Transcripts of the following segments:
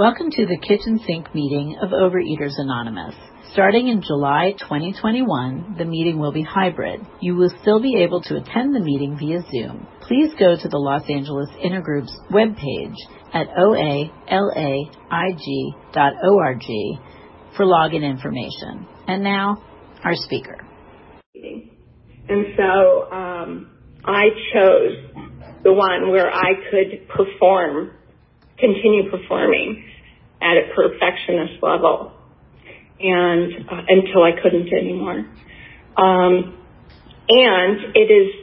Welcome to the kitchen sink meeting of Overeaters Anonymous. Starting in July 2021, the meeting will be hybrid. You will still be able to attend the meeting via Zoom. Please go to the Los Angeles Intergroup's webpage at oalaig.org for login information. And now, our speaker. And so um, I chose the one where I could perform continue performing at a perfectionist level and uh, until I couldn't anymore. Um, and it is,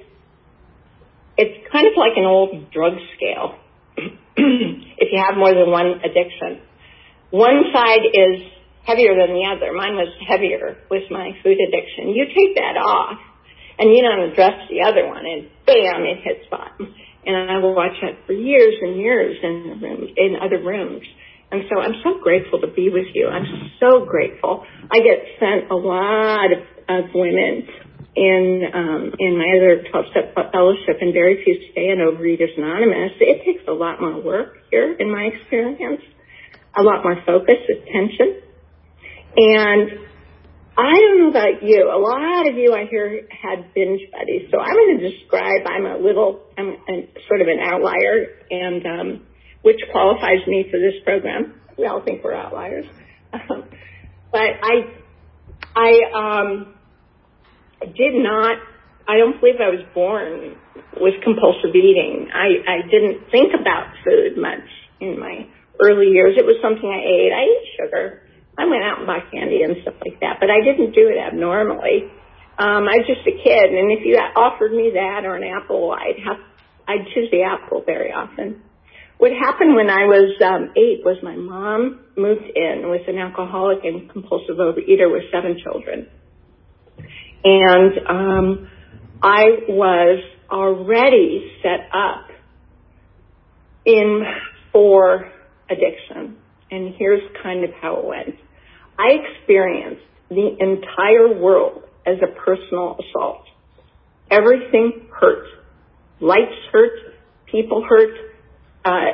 it's kind of like an old drug scale. if you have more than one addiction, one side is heavier than the other. Mine was heavier with my food addiction. You take that off and you don't address the other one and bam, it hits bottom and I will watch that for years and years in the room, in other rooms. And so I'm so grateful to be with you. I'm so grateful. I get sent a lot of, of women in um, in my other 12 step fellowship, and very few stay in Overeaters Anonymous. It takes a lot more work here, in my experience, a lot more focus, attention, and I don't know about you. A lot of you I hear had binge buddies. So I'm going to describe, I'm a little, I'm a, sort of an outlier and, um, which qualifies me for this program. We all think we're outliers. Um, but I, I, um, did not, I don't believe I was born with compulsive eating. I, I didn't think about food much in my early years. It was something I ate. I ate sugar. I went out and bought candy and stuff like that, but I didn't do it abnormally. Um, I was just a kid, and if you offered me that or an apple, I'd have, I'd choose the apple very often. What happened when I was um, eight was my mom moved in with an alcoholic and compulsive overeater with seven children, and um, I was already set up in for addiction. And here's kind of how it went. I experienced the entire world as a personal assault. Everything hurt. Lights hurt. People hurt. Uh,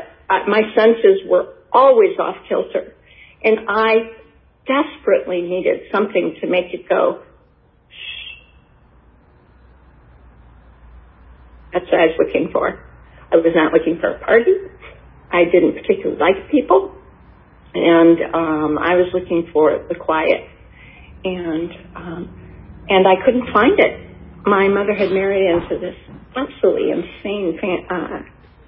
my senses were always off kilter. And I desperately needed something to make it go. That's what I was looking for. I was not looking for a party. I didn't particularly like people and um, I was looking for the quiet, and um, and I couldn't find it. My mother had married into this absolutely insane uh,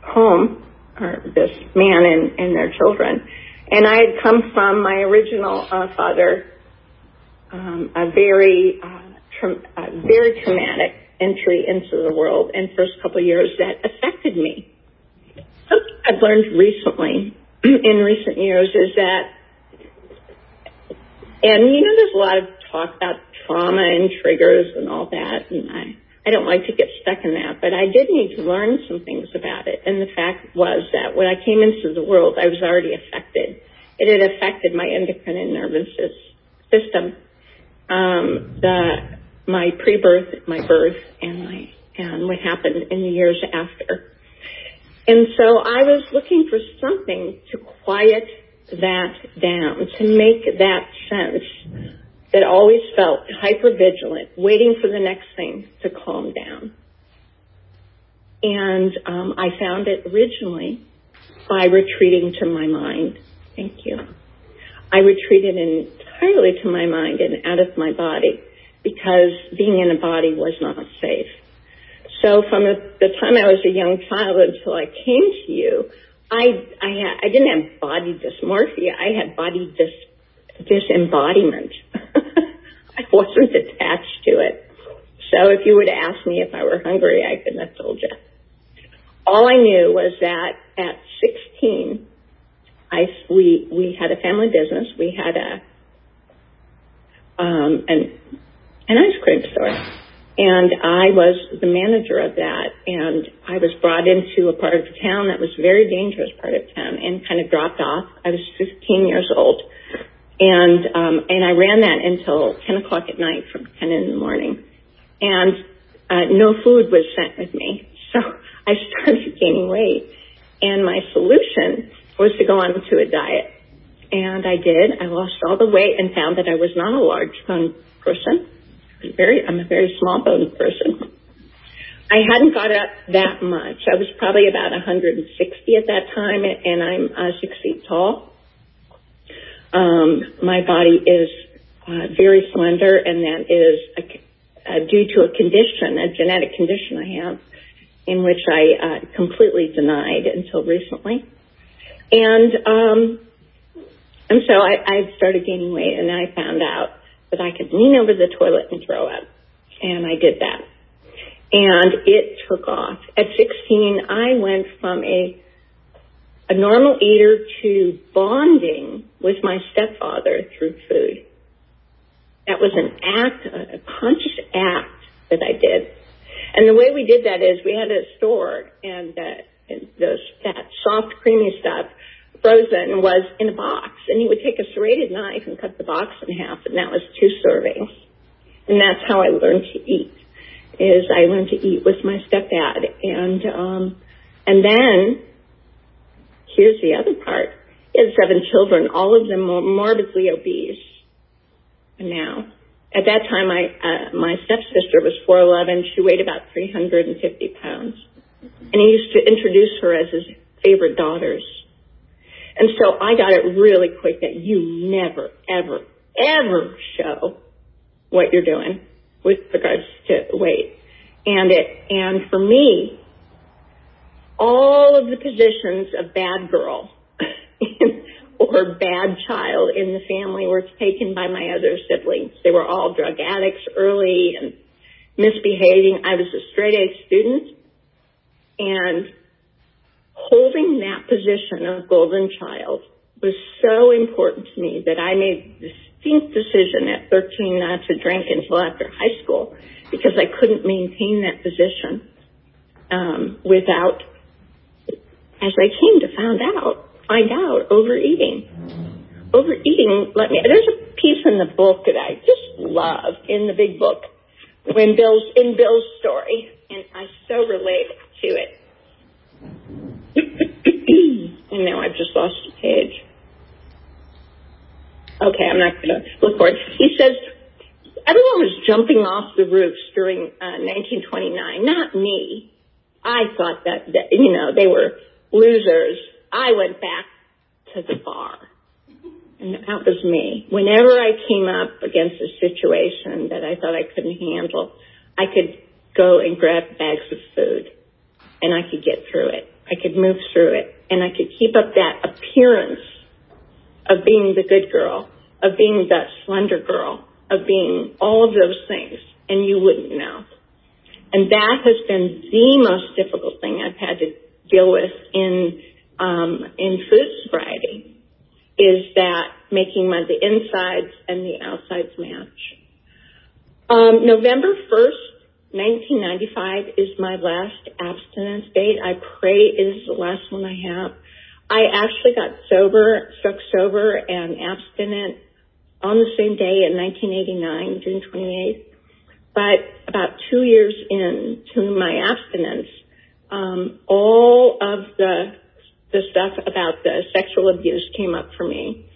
home, or this man and, and their children, and I had come from my original uh, father, um, a very uh, tra- a very traumatic entry into the world, and first couple of years that affected me. Something I've learned recently in recent years is that, and you know, there's a lot of talk about trauma and triggers and all that, and I, I don't like to get stuck in that, but I did need to learn some things about it. And the fact was that when I came into the world, I was already affected. It had affected my endocrine and nervous system, um, the my pre-birth, my birth, and my and what happened in the years after. And so I was looking for something to quiet that down, to make that sense that always felt hypervigilant, waiting for the next thing to calm down. And um, I found it originally by retreating to my mind. Thank you. I retreated entirely to my mind and out of my body because being in a body was not safe. So from the, time I was a young child until I came to you, I I, didn't have body dysmorphia. I had body dis disembodiment. I wasn't attached to it. So if you would ask me if I were hungry, I couldn't have told you. All I knew was that at 16, I we we had a family business. We had a um an an ice cream store and I was the manager of that, and I was brought into a part of the town that was a very dangerous part of town, and kind of dropped off. I was 15 years old, and um, and I ran that until 10 o'clock at night, from 10 in the morning, and uh, no food was sent with me, so I started gaining weight, and my solution was to go on to a diet. And I did. I lost all the weight and found that I was not a large person. Very, I'm a very small bone person. I hadn't got up that much. I was probably about 160 at that time, and I'm uh, six feet tall. Um, my body is uh, very slender, and that is a, uh, due to a condition, a genetic condition I have, in which I uh, completely denied until recently. And um, and so I, I started gaining weight, and I found out that I could lean over the toilet and throw up, and I did that, and it took off. At 16, I went from a a normal eater to bonding with my stepfather through food. That was an act, a conscious act that I did. And the way we did that is we had a store and, uh, and those, that soft creamy stuff frozen was in a box and he would take a serrated knife and cut the box in half and that was two servings. And that's how I learned to eat is I learned to eat with my stepdad and, um, and then here's the other part. He had seven children, all of them morbidly obese. And now, at that time, I, uh, my stepsister was 4'11. She weighed about 350 pounds. And he used to introduce her as his favorite daughters. And so I got it really quick that you never, ever, ever show what you're doing with regards to weight. And it, and for me, all of the positions of bad girl or bad child in the family were taken by my other siblings. They were all drug addicts early and misbehaving. I was a straight A student and holding that position of golden child was so important to me that I made a distinct decision at 13 not to drink until after high school because I couldn't maintain that position um, without as I came to find out, find out, overeating. Overeating, let me, there's a piece in the book that I just love in the big book when Bill's, in Bill's story, and I so relate to it. And now I've just lost a page. Okay, I'm not going to look for it. He says, everyone was jumping off the roofs during uh, 1929, not me. I thought that, that, you know, they were losers, I went back to the bar. And that was me. Whenever I came up against a situation that I thought I couldn't handle, I could go and grab bags of food and I could get through it. I could move through it and I could keep up that appearance of being the good girl, of being that slender girl, of being all of those things and you wouldn't know. And that has been the most difficult thing I've had to deal with in um, in food sobriety is that making my, the insides and the outsides match. Um, November 1st, 1995 is my last abstinence date. I pray it is the last one I have. I actually got sober, struck sober and abstinent on the same day in 1989, June 28th. But about two years into my abstinence, um, all of the the stuff about the sexual abuse came up for me,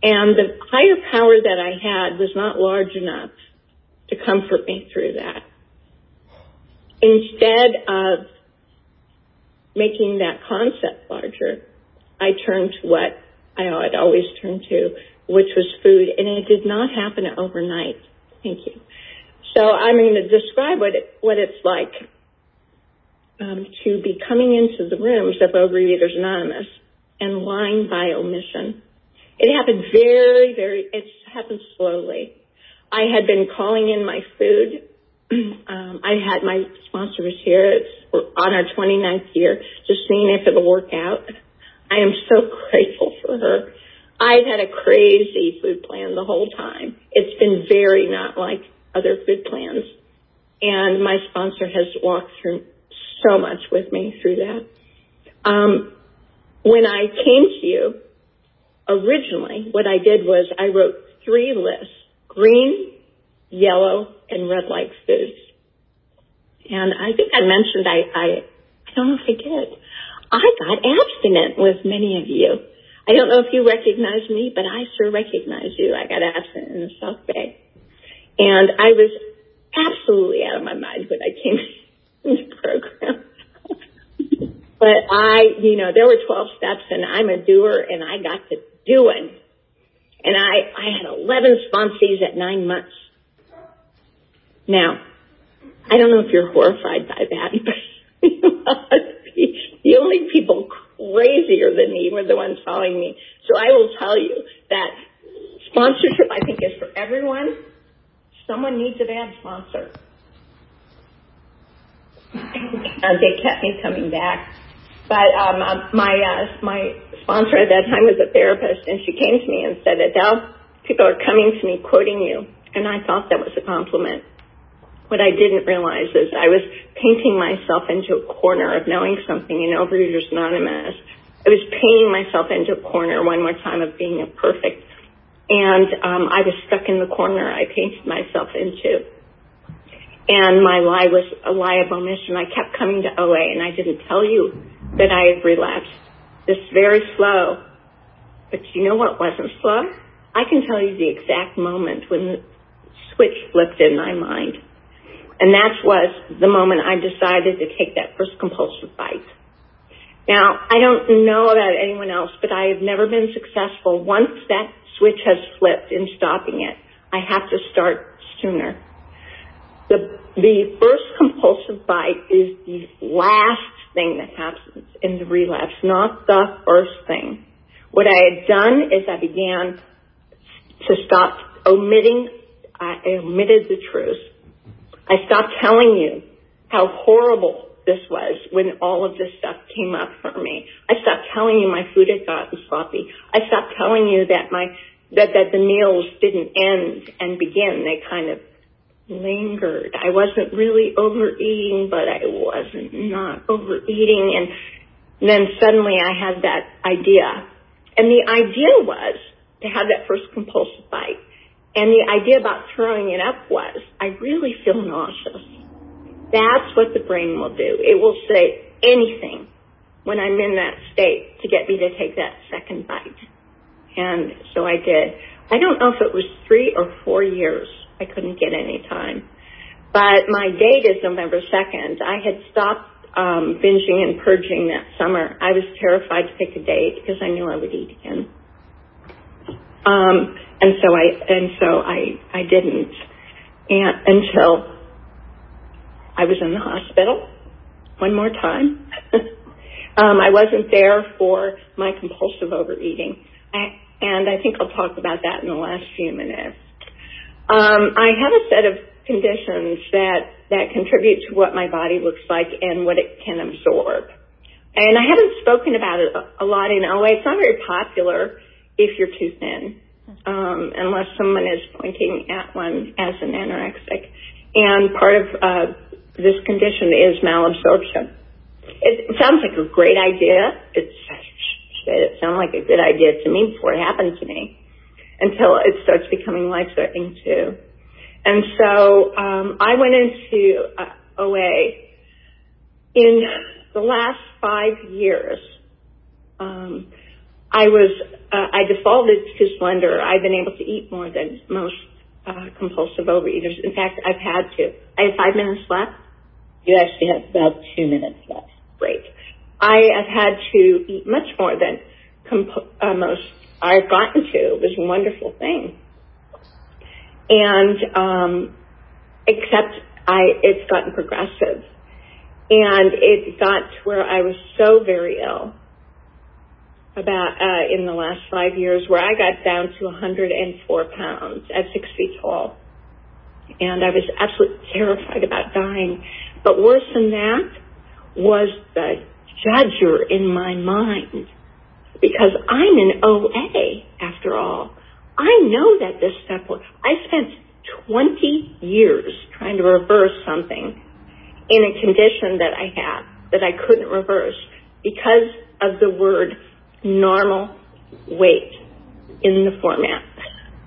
and the higher power that I had was not large enough to comfort me through that. Instead of making that concept larger, I turned to what I had always turned to, which was food, and it did not happen overnight. Thank you. So I'm going to describe what it, what it's like um, to be coming into the rooms of Overeaters Anonymous and lying by omission. It happened very, very, it happened slowly. I had been calling in my food. um, I had my sponsor was here. On our 29th year, just seeing if it'll work out. I am so grateful for her. I've had a crazy food plan the whole time. It's been very not like other food plans. And my sponsor has walked through so much with me through that. Um, when I came to you originally, what I did was I wrote three lists, green, yellow, and red light foods. And I think I mentioned I, I, I don't know if I did. I got abstinent with many of you. I don't know if you recognize me, but I sure recognize you. I got absent in the South Bay. And I was absolutely out of my mind when I came into the program. but I, you know, there were 12 steps and I'm a doer and I got to doing. And I, I had 11 sponsees at nine months. Now, I don't know if you're horrified by that, but the only people crazier than me were the ones following me. So I will tell you that sponsorship, I think, is for everyone. Someone needs a bad sponsor. and they kept me coming back. But um, um, my uh, my sponsor at that time was a therapist, and she came to me and said, Adele, people are coming to me quoting you. And I thought that was a compliment. What I didn't realize is I was painting myself into a corner of knowing something in Overeaters Anonymous. I was painting myself into a corner one more time of being a perfect. And um, I was stuck in the corner I painted myself into. And my lie was a lie of omission. I kept coming to OA and I didn't tell you that I had relapsed. This very slow. But you know what wasn't slow? I can tell you the exact moment when the switch flipped in my mind. And that was the moment I decided to take that first compulsive bite. Now, I don't know about anyone else, but I have never been successful. Once that switch has flipped in stopping it, I have to start sooner. The, the first compulsive bite is the last thing that happens in the relapse, not the first thing. What I had done is I began to stop omitting, I omitted the truth. I stopped telling you how horrible this was when all of this stuff came up for me. I stopped telling you my food had gotten sloppy. I stopped telling you that my that that the meals didn't end and begin. They kind of lingered. I wasn't really overeating, but I wasn't not overeating. And then suddenly I had that idea. And the idea was to have that first compulsive bite. And the idea about throwing it up was, I really feel nauseous. That's what the brain will do. It will say anything when I'm in that state to get me to take that second bite. And so I did. I don't know if it was three or four years. I couldn't get any time. But my date is November 2nd. I had stopped um, binging and purging that summer. I was terrified to pick a date because I knew I would eat again. Um, and so I and so I I didn't and until I was in the hospital one more time. um, I wasn't there for my compulsive overeating, I, and I think I'll talk about that in the last few minutes. Um, I have a set of conditions that that contribute to what my body looks like and what it can absorb. And I haven't spoken about it a lot in OA. It's not very popular if you're too thin, um, unless someone is pointing at one as an anorexic. And part of uh, this condition is malabsorption. It sounds like a great idea. It's, it sounded like a good idea to me before it happened to me until it starts becoming life-threatening too. And so um, I went into uh, OA in the last five years. Um, I was uh, I defaulted to Splendor. I've been able to eat more than most uh, compulsive overeaters. In fact, I've had to. I have five minutes left. You actually have about two minutes left. Great. I have had to eat much more than comp- uh, most I've gotten to. It was a wonderful thing. And um, except I, it's gotten progressive, and it got to where I was so very ill about uh, in the last five years where I got down to 104 pounds at six feet tall. And I was absolutely terrified about dying. But worse than that was the judger in my mind. Because I'm in OA after all. I know that this works. I spent 20 years trying to reverse something in a condition that I had that I couldn't reverse because of the word normal weight in the format.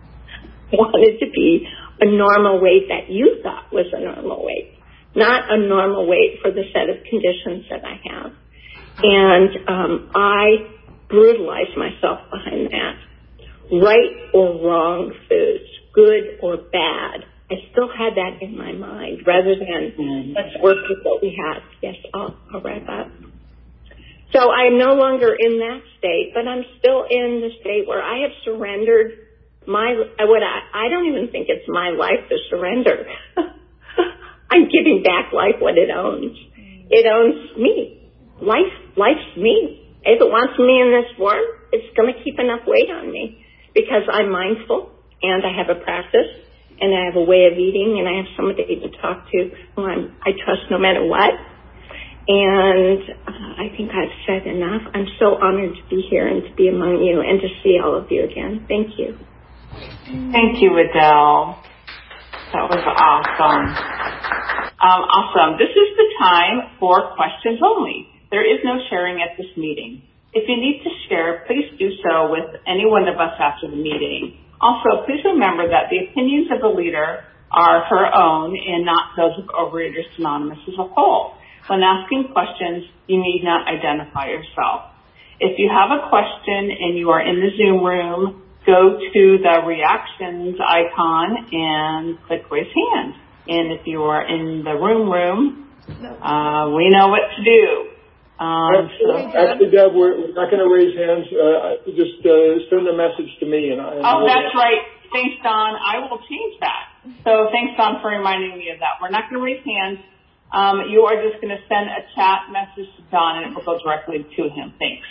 Wanted to be a normal weight that you thought was a normal weight, not a normal weight for the set of conditions that I have. And um, I brutalized myself behind that. Right or wrong foods, good or bad. I still had that in my mind rather than mm-hmm. let's work with what we have. Yes, I'll, I'll wrap up. So I'm no longer in that state, but I'm still in the state where I have surrendered my, what I, I don't even think it's my life to surrender. I'm giving back life what it owns. It owns me. Life, life's me. If it wants me in this form, it's going to keep enough weight on me because I'm mindful and I have a practice and I have a way of eating and I have somebody to talk to who I'm, I trust no matter what. And uh, I think I've said enough. I'm so honored to be here and to be among you and to see all of you again. Thank you. Thank you, Adele. That was awesome. Um, awesome. This is the time for questions only. There is no sharing at this meeting. If you need to share, please do so with any one of us after the meeting. Also, please remember that the opinions of the leader are her own and not those of Overeaters Anonymous as a whole. When asking questions, you need not identify yourself. If you have a question and you are in the Zoom room, go to the reactions icon and click raise hand. And if you are in the room room, uh, we know what to do. Um, so. Actually, Deb, we're, we're not going to raise hands. Uh, just uh, send a message to me. And, I, and oh, that's right. Thanks, Don. I will change that. So thanks, Don, for reminding me of that. We're not going to raise hands. Um, you are just going to send a chat message to Don, and it will go directly to him. Thanks.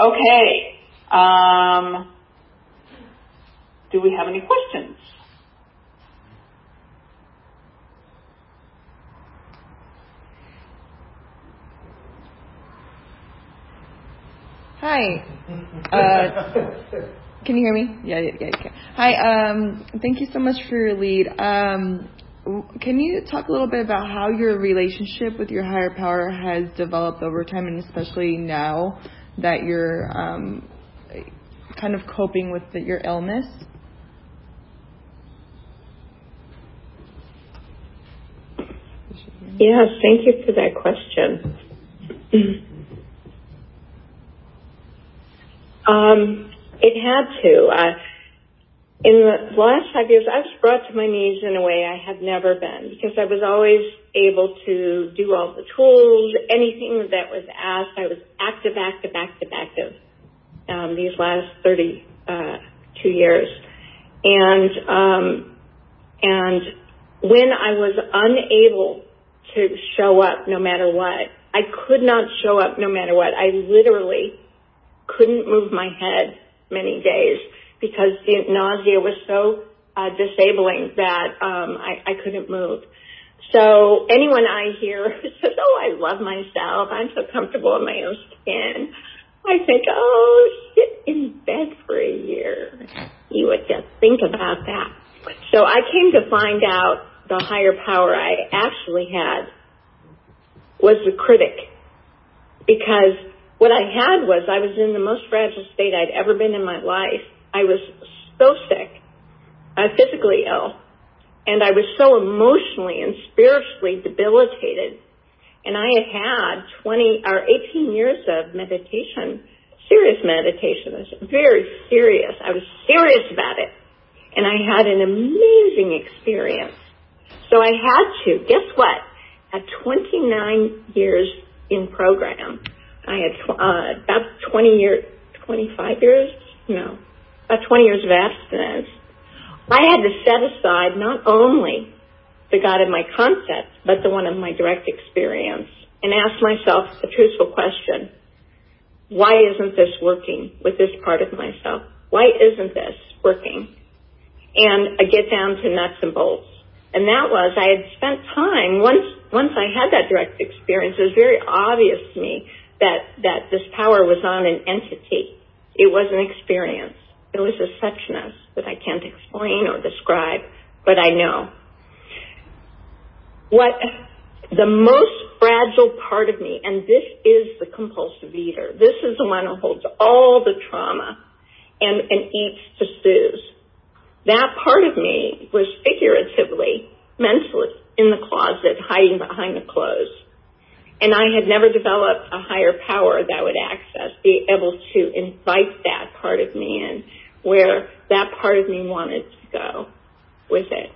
Okay. Um, do we have any questions? Hi. Uh, can you hear me? Yeah, yeah, yeah. Okay. Hi. Um, thank you so much for your lead. Um, can you talk a little bit about how your relationship with your higher power has developed over time, and especially now that you're um, kind of coping with the, your illness? Yes, thank you for that question. um, it had to. In the last five years, I was brought to my knees in a way I had never been because I was always able to do all the tools, anything that was asked. I was active, active, active, active. Um, these last 32 uh, years, and um, and when I was unable to show up no matter what. I could not show up no matter what. I literally couldn't move my head many days because the nausea was so uh, disabling that um, I, couldn't move. So anyone I hear says, "Oh, I love myself. I'm so comfortable in my own skin," I think, "Oh, sit in bed for a year." You would just think about that. So I came to find out the higher power I actually had was the critic. Because what I had was I was in the most fragile state I'd ever been in my life. I was so sick, uh, physically ill, and I was so emotionally and spiritually debilitated. And I had had 20 or 18 years of meditation, serious meditation. It was very serious. I was serious about it. And I had an amazing experience. So I had to. Guess what? At 29 years in program, I had uh, about 20 years, 25 years, no, about 20 years of abstinence. I had to set aside not only the God of my concept, but the one of my direct experience, and ask myself a truthful question: Why isn't this working with this part of myself? Why isn't this working? And I get down to nuts and bolts. And that was, I had spent time, once, once I had that direct experience, it was very obvious to me that, that this power was not an entity. It was an experience. It was a suchness that I can't explain or describe, but I know. What the most fragile part of me, and this is the compulsive eater. This is the one who holds all the trauma and, and eats to soothe. That part of me was figuratively, mentally, in the closet, hiding behind the clothes. and I had never developed a higher power that would access, be able to invite that part of me in where that part of me wanted to go with it.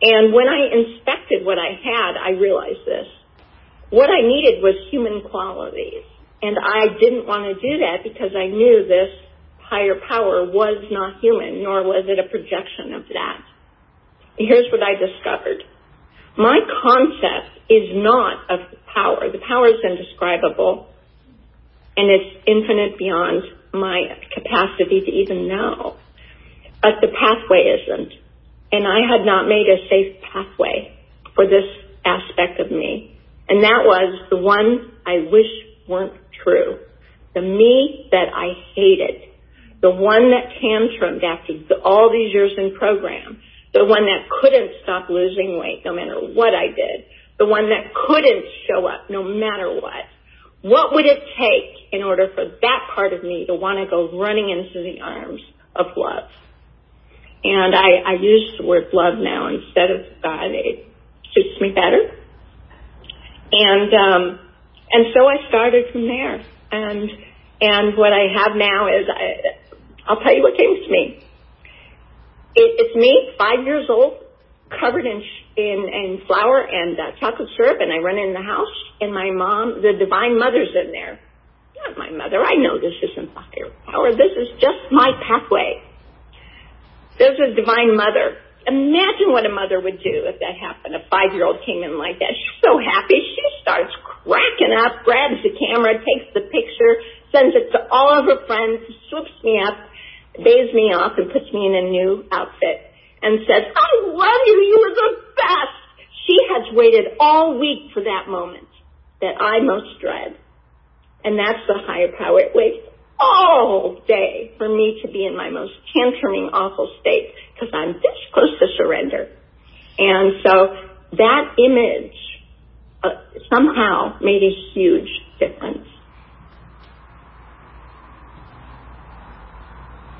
And when I inspected what I had, I realized this. What I needed was human qualities. And I didn't want to do that because I knew this higher power was not human, nor was it a projection of that. Here's what I discovered. My concept is not of power. The power is indescribable and it's infinite beyond my capacity to even know. But the pathway isn't. And I had not made a safe pathway for this aspect of me. And that was the one I wish weren't true. The me that I hated. The one that tantrumed after all these years in program. The one that couldn't stop losing weight no matter what I did. The one that couldn't show up no matter what. What would it take in order for that part of me to want to go running into the arms of love? And I, I use the word love now instead of God. It suits me better. And, um, and so I started from there. And, and what I have now is, I, I'll tell you what came to me. It, it's me, five years old, covered in, in, in flour and uh, chocolate syrup, and I run in the house, and my mom, the divine mother's in there. Not my mother. I know this isn't higher power. This is just my pathway. There's a divine mother. Imagine what a mother would do if that happened. A five-year-old came in like that. She's so happy. She starts cracking up, grabs the camera, takes the picture, sends it to all of her friends, swoops me up, bathes me off, and puts me in a new outfit and says, I love you. You were the best. She has waited all week for that moment that I most dread. And that's the higher power. It waits all day for me to be in my most tantruming, awful state because I'm this close to surrender. And so that image uh, somehow made a huge difference.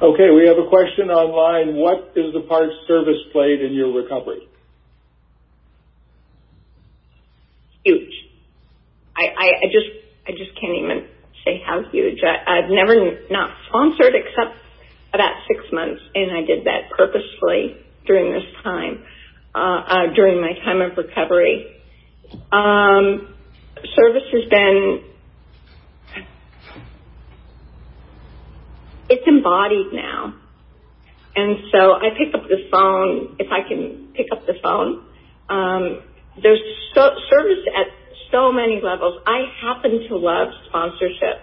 Okay, we have a question online. What is the part service played in your recovery? Huge. I, just I just can't even say how huge. I've never not sponsored except about six months, and I did that purposefully during this time, uh, uh, during my time of recovery. Um, service has been, it's embodied now. And so I pick up the phone, if I can pick up the phone. Um, there's so, service at so many levels. I happen to love sponsorship.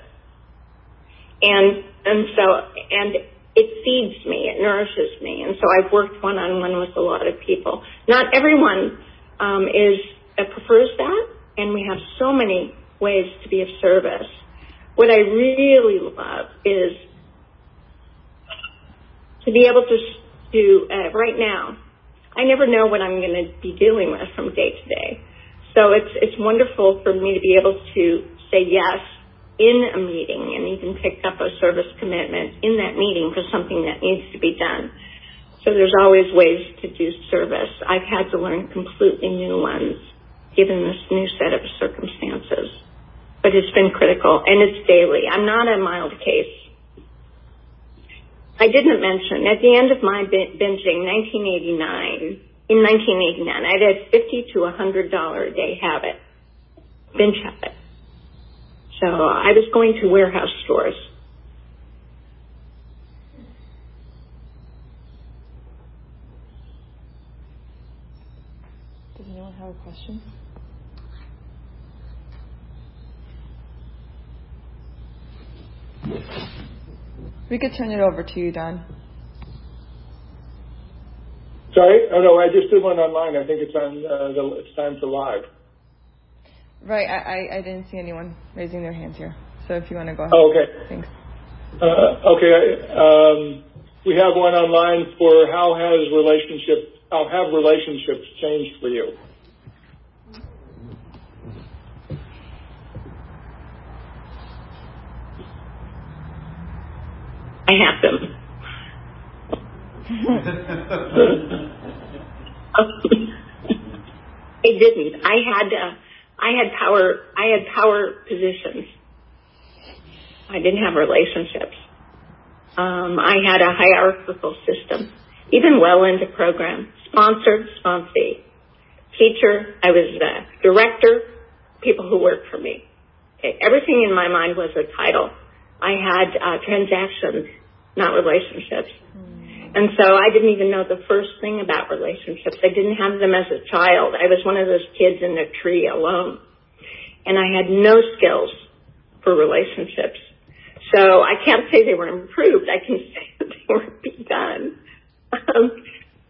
And, and so, and it feeds me, it nourishes me. And so I've worked one on one with a lot of people. Not everyone, um, is, uh, prefers that. And we have so many ways to be of service. What I really love is to be able to, do uh, right now, I never know what I'm going to be dealing with from day to day. So it's it's wonderful for me to be able to say yes in a meeting and even pick up a service commitment in that meeting for something that needs to be done. So there's always ways to do service. I've had to learn completely new ones given this new set of circumstances. But it's been critical and it's daily. I'm not a mild case. I didn't mention at the end of my binging 1989 in 1989. I had a 50 to $100 a day habit, binge habit. So I was going to warehouse stores. Does anyone have a question? We could turn it over to you, Don. Sorry? Oh, no, I just did one online. I think it's on, uh, the, it's time for live. Right, I, I, I didn't see anyone raising their hands here. So if you want to go ahead. Oh, okay. Thanks. Uh, okay, um, we have one online for how has relationship, how have relationships changed for you? I have them. I didn't. I had uh, I had power, I had power positions. I didn't have relationships. Um, I had a hierarchical system, even well into program, sponsored, sponsee, teacher. I was the director, people who worked for me. Everything in my mind was a title. I had uh, transactions, not relationships. And so I didn't even know the first thing about relationships. I didn't have them as a child. I was one of those kids in a tree alone. And I had no skills for relationships. So I can't say they were improved. I can say that they were begun. Um,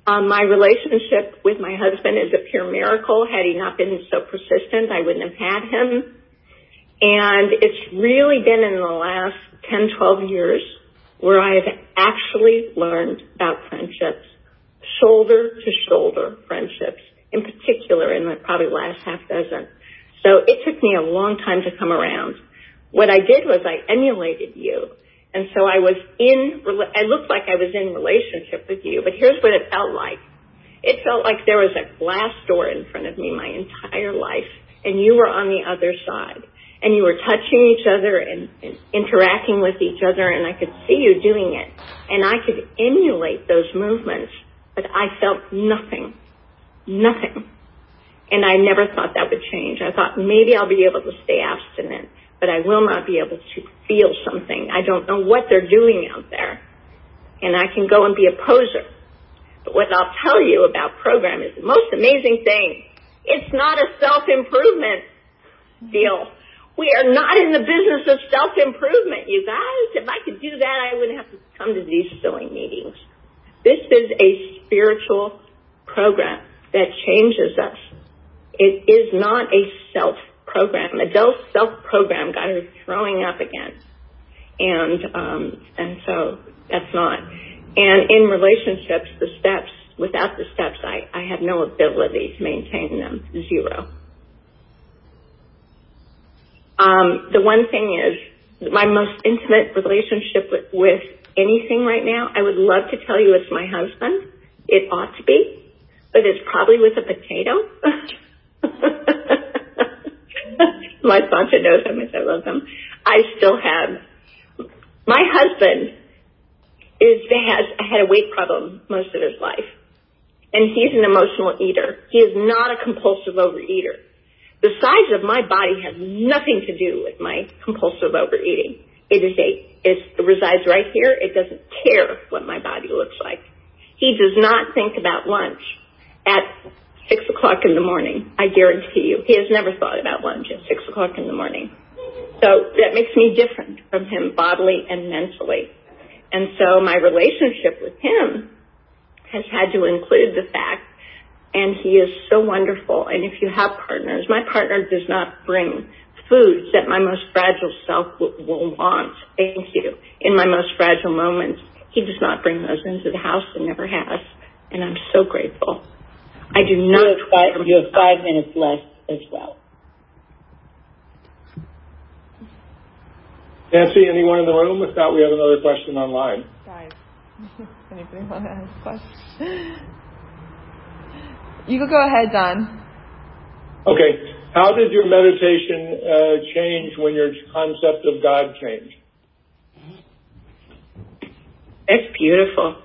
um, my relationship with my husband is a pure miracle. Had he not been so persistent, I wouldn't have had him. And it's really been in the last 10, 12 years where I've actually learned about friendships, shoulder to shoulder friendships, in particular in the probably last half dozen. So it took me a long time to come around. What I did was I emulated you. And so I was in, I looked like I was in relationship with you, but here's what it felt like. It felt like there was a glass door in front of me my entire life, and you were on the other side and you were touching each other and, interacting with each other and I could see you doing it and I could emulate those movements, but I felt nothing, nothing. And I never thought that would change. I thought maybe I'll be able to stay abstinent, but I will not be able to feel something. I don't know what they're doing out there. And I can go and be a poser. But what I'll tell you about program is the most amazing thing. It's not a self-improvement deal. We are not in the business of self-improvement, you guys. If I could do that, I wouldn't have to come to these silly meetings. This is a spiritual program that changes us. It is not a self program. Adele self program got her throwing up again. And, um, and so that's not. And in relationships, the steps, without the steps, I, I have no ability to maintain them. Zero. Um, the one thing is my most intimate relationship with, anything right now, I would love to tell you it's my husband. It ought to be, but it's probably with a potato. my Santa knows how much I love him. I still have my husband is has had a weight problem most of his life, and he's an emotional eater. He is not a compulsive overeater. The size of my body has nothing to do with my compulsive overeating. It is a, it resides right here. It doesn't care what my body looks like. He does not think about lunch at six o'clock in the morning. I guarantee you. He has never thought about lunch at six o'clock in the morning. So that makes me different from him bodily and mentally. And so my relationship with him has had to include the fact and he is so wonderful. And if you have partners, my partner does not bring foods that my most fragile self will, will want. Thank you. In my most fragile moments, he does not bring those into the house and never has. And I'm so grateful. I do not. You have five, you have five minutes left as well. Nancy, anyone in the room? If not, we have another question online. Guys, anybody want to ask a question? You can go ahead, Don. Okay. How did your meditation uh, change when your concept of God changed? It's beautiful.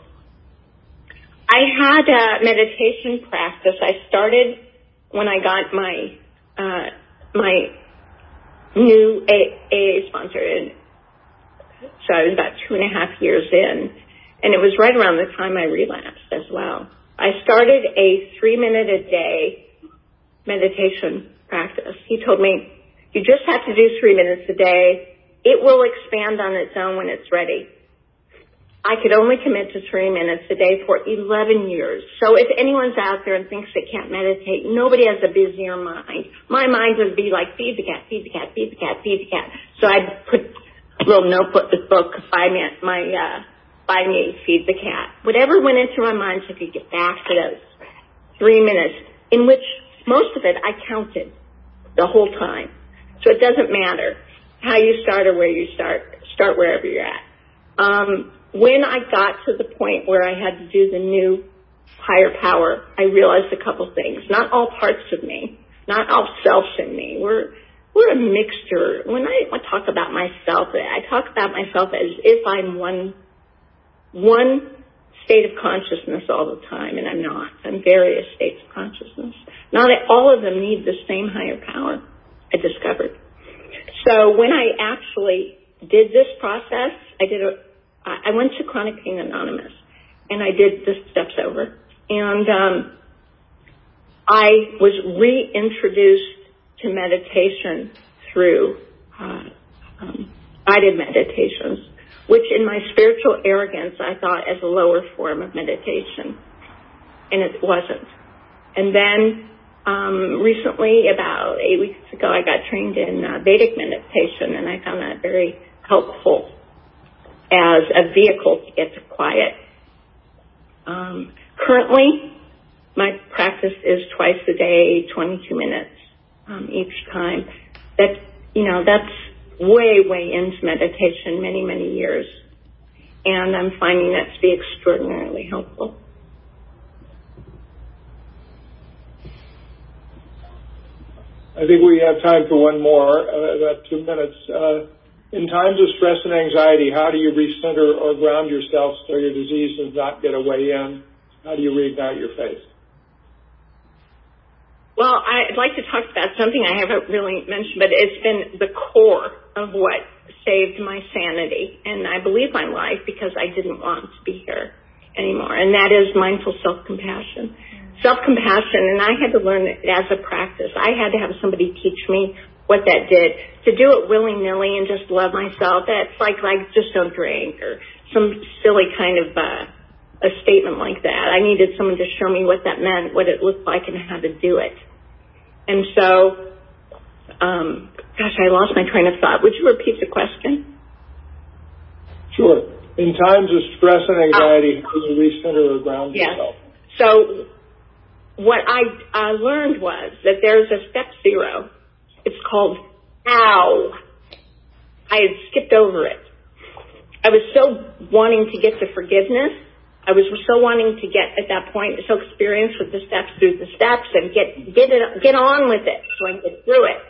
I had a meditation practice. I started when I got my uh, my new AA sponsor, and so I was about two and a half years in, and it was right around the time I relapsed as well. I started a three minute a day meditation practice. He told me, you just have to do three minutes a day. It will expand on its own when it's ready. I could only commit to three minutes a day for 11 years. So if anyone's out there and thinks they can't meditate, nobody has a busier mind. My mind would be like, feed the cat, feed the cat, feed the cat, feed the cat. So I'd put a little notebook, by my, my, uh, by me, feed the cat. Whatever went into my mind so I could get back to those three minutes, in which most of it I counted the whole time. So it doesn't matter how you start or where you start. Start wherever you're at. Um, when I got to the point where I had to do the new higher power, I realized a couple things. Not all parts of me, not all self in me. We're we're a mixture. When I talk about myself, I talk about myself as if I'm one one state of consciousness all the time, and I'm not. I'm various states of consciousness. Not all of them need the same higher power. I discovered. So when I actually did this process, I did a. I went to Chronic Pain Anonymous, and I did the steps over, and um, I was reintroduced to meditation through uh, um, guided meditations, which in my spiritual arrogance I thought as a lower form of meditation, and it wasn't. And then um, recently, about eight weeks ago, I got trained in uh, Vedic meditation, and I found that very helpful as a vehicle to get to quiet. Um, currently, my practice is twice a day, 22 minutes um, each time. That you know, that's way, way into meditation, many, many years, and I'm finding that to be extraordinarily helpful. I think we have time for one more, uh, about two minutes. Uh, in times of stress and anxiety, how do you recenter or ground yourself so your disease does not get away in? How do you reignite your faith? Well, I'd like to talk about something I haven't really mentioned, but it's been the core of what saved my sanity and I believe my life because I didn't want to be here anymore. And that is mindful self-compassion. Self-compassion, and I had to learn it as a practice. I had to have somebody teach me what that did. To do it willy-nilly and just love myself, that's like, like just don't drink or some silly kind of, uh, a statement like that. I needed someone to show me what that meant, what it looked like, and how to do it. And so, um, gosh, I lost my train of thought. Would you repeat the question? Sure. In times of stress and anxiety, how do you recenter or ground yes. yourself? So, what I uh, learned was that there's a step zero. It's called ow. I had skipped over it. I was so wanting to get to forgiveness I was so wanting to get at that point so experienced with the steps through the steps and get get it get on with it so I get through it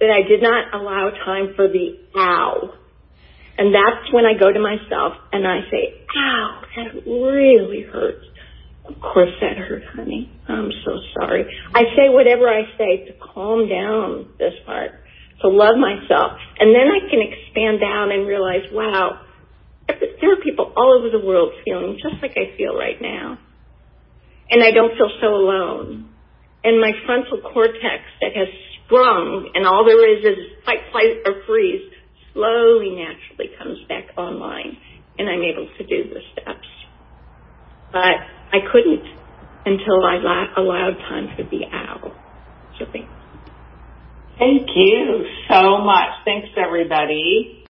that I did not allow time for the ow. And that's when I go to myself and I say, ow, that really hurts. Of course that hurt, honey. I'm so sorry. I say whatever I say to calm down this part, to love myself. And then I can expand down and realize, wow, there are people all over the world feeling just like I feel right now. And I don't feel so alone. And my frontal cortex that has sprung and all there is is fight, flight, or freeze slowly, naturally comes back online and I'm able to do the steps. But I couldn't until I allowed time for the ow. So. Thank you so much. Thanks everybody.